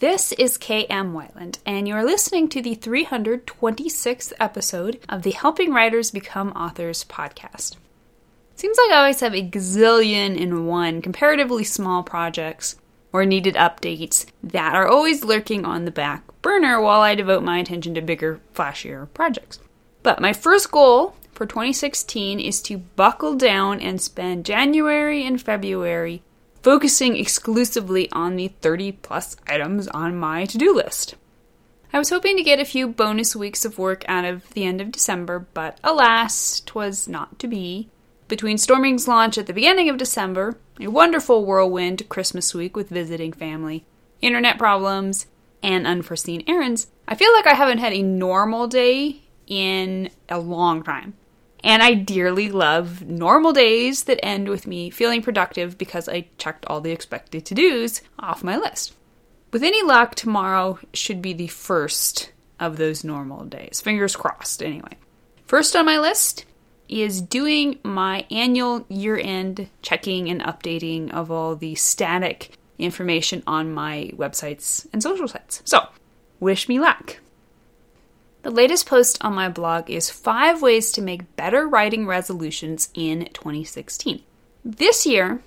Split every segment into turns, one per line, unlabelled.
This is KM Weiland, and you're listening to the 326th episode of the Helping Writers Become Authors podcast. Seems like I always have a gazillion and one comparatively small projects or needed updates that are always lurking on the back burner while I devote my attention to bigger, flashier projects. But my first goal for 2016 is to buckle down and spend January and February focusing exclusively on the 30 plus items on my to do list. I was hoping to get a few bonus weeks of work out of the end of December, but alas, 'twas not to be. Between Storming's launch at the beginning of December, a wonderful whirlwind Christmas week with visiting family, internet problems, and unforeseen errands, I feel like I haven't had a normal day in a long time. And I dearly love normal days that end with me feeling productive because I checked all the expected to dos off my list. With any luck, tomorrow should be the first of those normal days. Fingers crossed, anyway. First on my list is doing my annual year end checking and updating of all the static information on my websites and social sites. So, wish me luck. The latest post on my blog is five ways to make better writing resolutions in 2016. This year,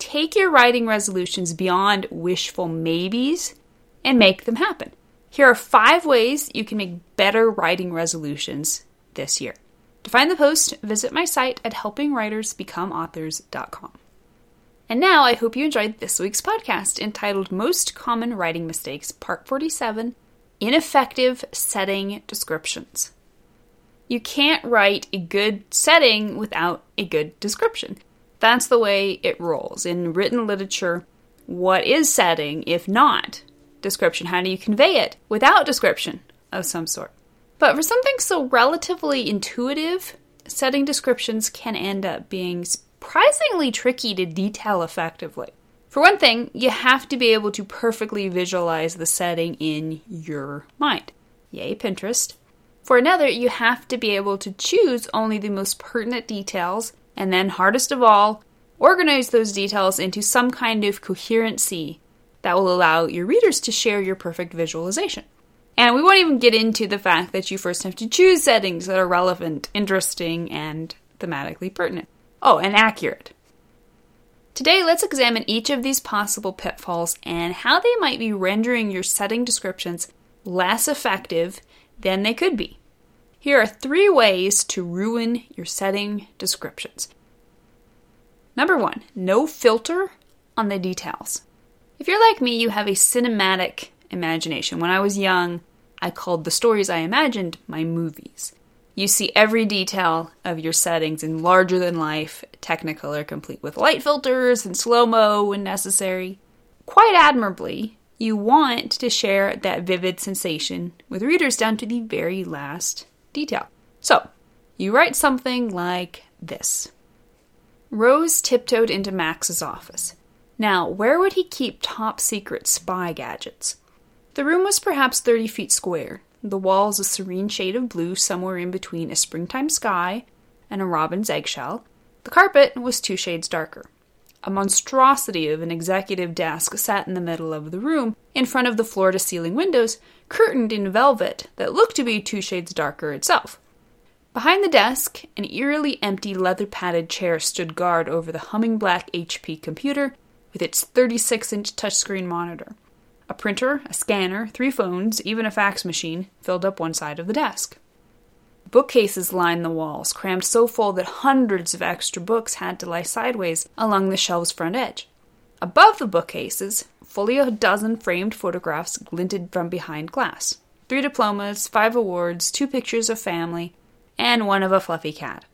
take your writing resolutions beyond wishful maybes and make them happen. Here are five ways you can make better writing resolutions this year. To find the post, visit my site at helpingwritersbecomeauthors.com. And now I hope you enjoyed this week's podcast entitled Most Common Writing Mistakes, Part 47 ineffective setting descriptions. You can't write a good setting without a good description. That's the way it rolls. In written literature, what is setting if not description? How do you convey it without description of some sort? But for something so relatively intuitive, setting descriptions can end up being surprisingly tricky to detail effectively. For one thing, you have to be able to perfectly visualize the setting in your mind. Yay, Pinterest. For another, you have to be able to choose only the most pertinent details, and then, hardest of all, organize those details into some kind of coherency that will allow your readers to share your perfect visualization. And we won't even get into the fact that you first have to choose settings that are relevant, interesting, and thematically pertinent. Oh, and accurate. Today, let's examine each of these possible pitfalls and how they might be rendering your setting descriptions less effective than they could be. Here are three ways to ruin your setting descriptions. Number one, no filter on the details. If you're like me, you have a cinematic imagination. When I was young, I called the stories I imagined my movies. You see every detail of your settings in larger than life Technicolor, complete with light filters and slow mo when necessary. Quite admirably, you want to share that vivid sensation with readers down to the very last detail. So, you write something like this Rose tiptoed into Max's office. Now, where would he keep top secret spy gadgets? The room was perhaps 30 feet square, the walls a serene shade of blue somewhere in between a springtime sky and a robin's eggshell. The carpet was two shades darker. A monstrosity of an executive desk sat in the middle of the room, in front of the floor to ceiling windows, curtained in velvet that looked to be two shades darker itself. Behind the desk, an eerily empty leather padded chair stood guard over the humming black HP computer with its 36 inch touchscreen monitor. A printer, a scanner, three phones, even a fax machine filled up one side of the desk. Bookcases lined the walls, crammed so full that hundreds of extra books had to lie sideways along the shelves' front edge. Above the bookcases, fully a dozen framed photographs glinted from behind glass. Three diplomas, five awards, two pictures of family, and one of a fluffy cat.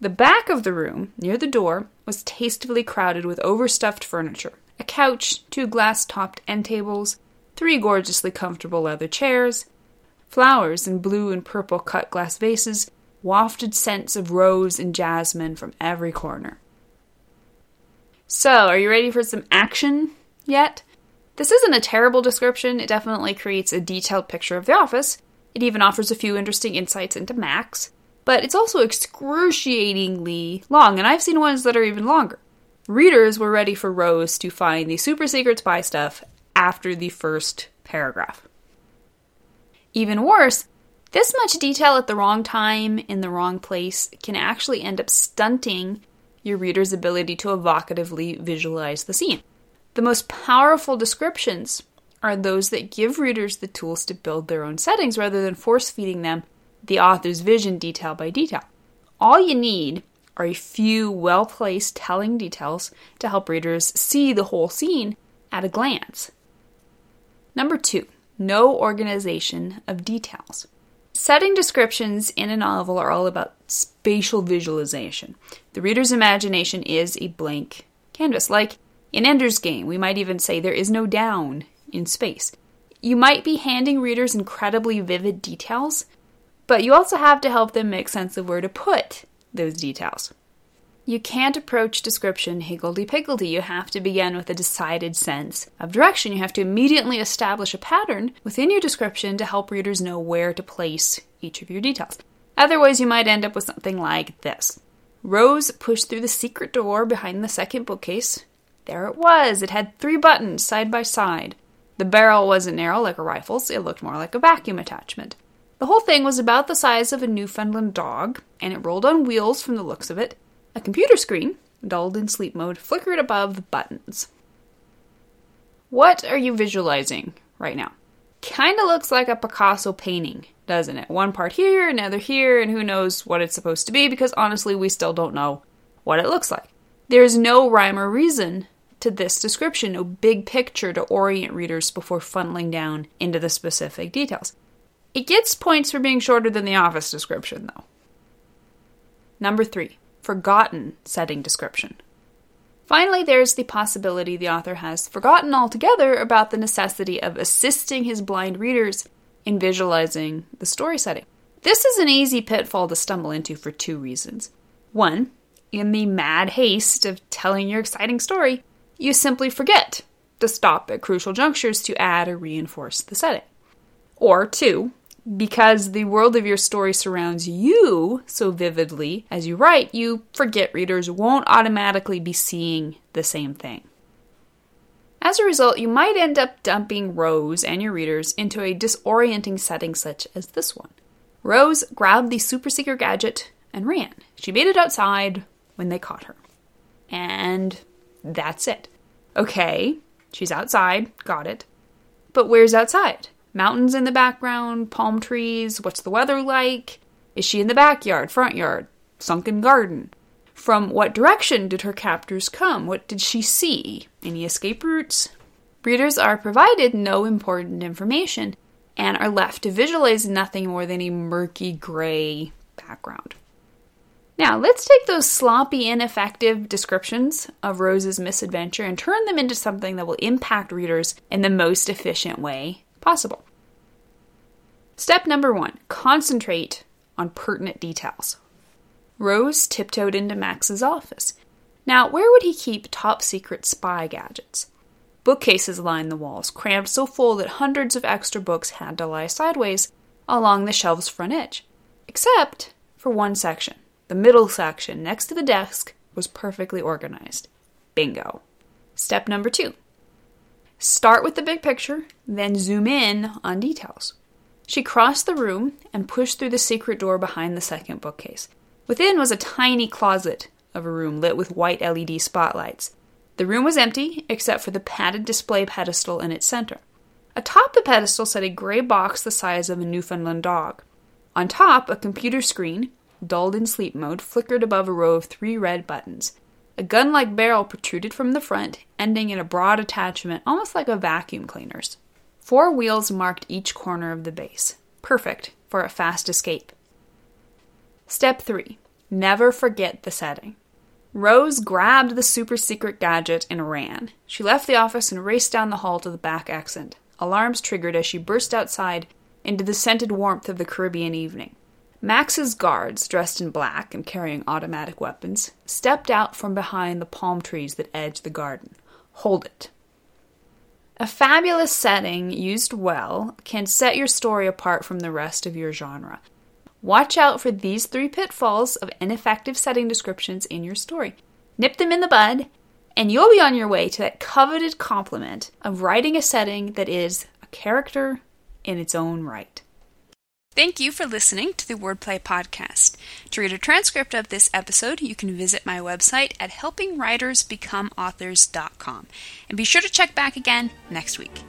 The back of the room, near the door, was tastefully crowded with overstuffed furniture, a couch, two glass topped end tables, three gorgeously comfortable leather chairs, flowers in blue and purple cut glass vases, wafted scents of rose and jasmine from every corner. So, are you ready for some action yet? This isn't a terrible description, it definitely creates a detailed picture of the office. It even offers a few interesting insights into Max, but it's also excruciatingly long, and I've seen ones that are even longer. Readers were ready for Rose to find the super secret spy stuff after the first paragraph. Even worse, this much detail at the wrong time in the wrong place can actually end up stunting your reader's ability to evocatively visualize the scene. The most powerful descriptions are those that give readers the tools to build their own settings rather than force feeding them the author's vision detail by detail. All you need are a few well placed telling details to help readers see the whole scene at a glance. Number two, no organization of details. Setting descriptions in a novel are all about spatial visualization. The reader's imagination is a blank canvas. Like in Ender's Game, we might even say there is no down in space. You might be handing readers incredibly vivid details, but you also have to help them make sense of where to put those details. You can't approach description higgledy piggledy. You have to begin with a decided sense of direction. You have to immediately establish a pattern within your description to help readers know where to place each of your details. Otherwise, you might end up with something like this Rose pushed through the secret door behind the second bookcase. There it was. It had three buttons side by side. The barrel wasn't narrow like a rifle's, it looked more like a vacuum attachment. The whole thing was about the size of a Newfoundland dog, and it rolled on wheels from the looks of it. A computer screen, dulled in sleep mode, flickered above the buttons. What are you visualizing right now? Kinda looks like a Picasso painting, doesn't it? One part here, another here, and who knows what it's supposed to be because honestly, we still don't know what it looks like. There's no rhyme or reason to this description, no big picture to orient readers before funneling down into the specific details. It gets points for being shorter than the office description, though. Number three, forgotten setting description. Finally, there's the possibility the author has forgotten altogether about the necessity of assisting his blind readers in visualizing the story setting. This is an easy pitfall to stumble into for two reasons. One, in the mad haste of telling your exciting story, you simply forget to stop at crucial junctures to add or reinforce the setting. Or two, because the world of your story surrounds you so vividly as you write, you forget readers won't automatically be seeing the same thing. As a result, you might end up dumping Rose and your readers into a disorienting setting such as this one. Rose grabbed the super secret gadget and ran. She made it outside when they caught her. And that's it. Okay, she's outside, got it. But where's outside? Mountains in the background, palm trees, what's the weather like? Is she in the backyard, front yard, sunken garden? From what direction did her captors come? What did she see? Any escape routes? Readers are provided no important information and are left to visualize nothing more than a murky gray background. Now, let's take those sloppy, ineffective descriptions of Rose's misadventure and turn them into something that will impact readers in the most efficient way possible. Step number one concentrate on pertinent details. Rose tiptoed into Max's office. Now, where would he keep top secret spy gadgets? Bookcases lined the walls, crammed so full that hundreds of extra books had to lie sideways along the shelf's front edge. Except for one section. The middle section, next to the desk, was perfectly organized. Bingo. Step number two start with the big picture, then zoom in on details. She crossed the room and pushed through the secret door behind the second bookcase. Within was a tiny closet of a room lit with white LED spotlights. The room was empty except for the padded display pedestal in its center. Atop the pedestal sat a gray box the size of a Newfoundland dog. On top, a computer screen, dulled in sleep mode, flickered above a row of three red buttons. A gun like barrel protruded from the front, ending in a broad attachment almost like a vacuum cleaner's. Four wheels marked each corner of the base, perfect for a fast escape. Step 3 Never forget the setting. Rose grabbed the super secret gadget and ran. She left the office and raced down the hall to the back exit. Alarms triggered as she burst outside into the scented warmth of the Caribbean evening. Max's guards, dressed in black and carrying automatic weapons, stepped out from behind the palm trees that edged the garden. Hold it, a fabulous setting used well can set your story apart from the rest of your genre. Watch out for these three pitfalls of ineffective setting descriptions in your story. Nip them in the bud, and you'll be on your way to that coveted compliment of writing a setting that is a character in its own right. Thank you for listening to the Wordplay Podcast. To read a transcript of this episode, you can visit my website at helpingwritersbecomeauthors.com. And be sure to check back again next week.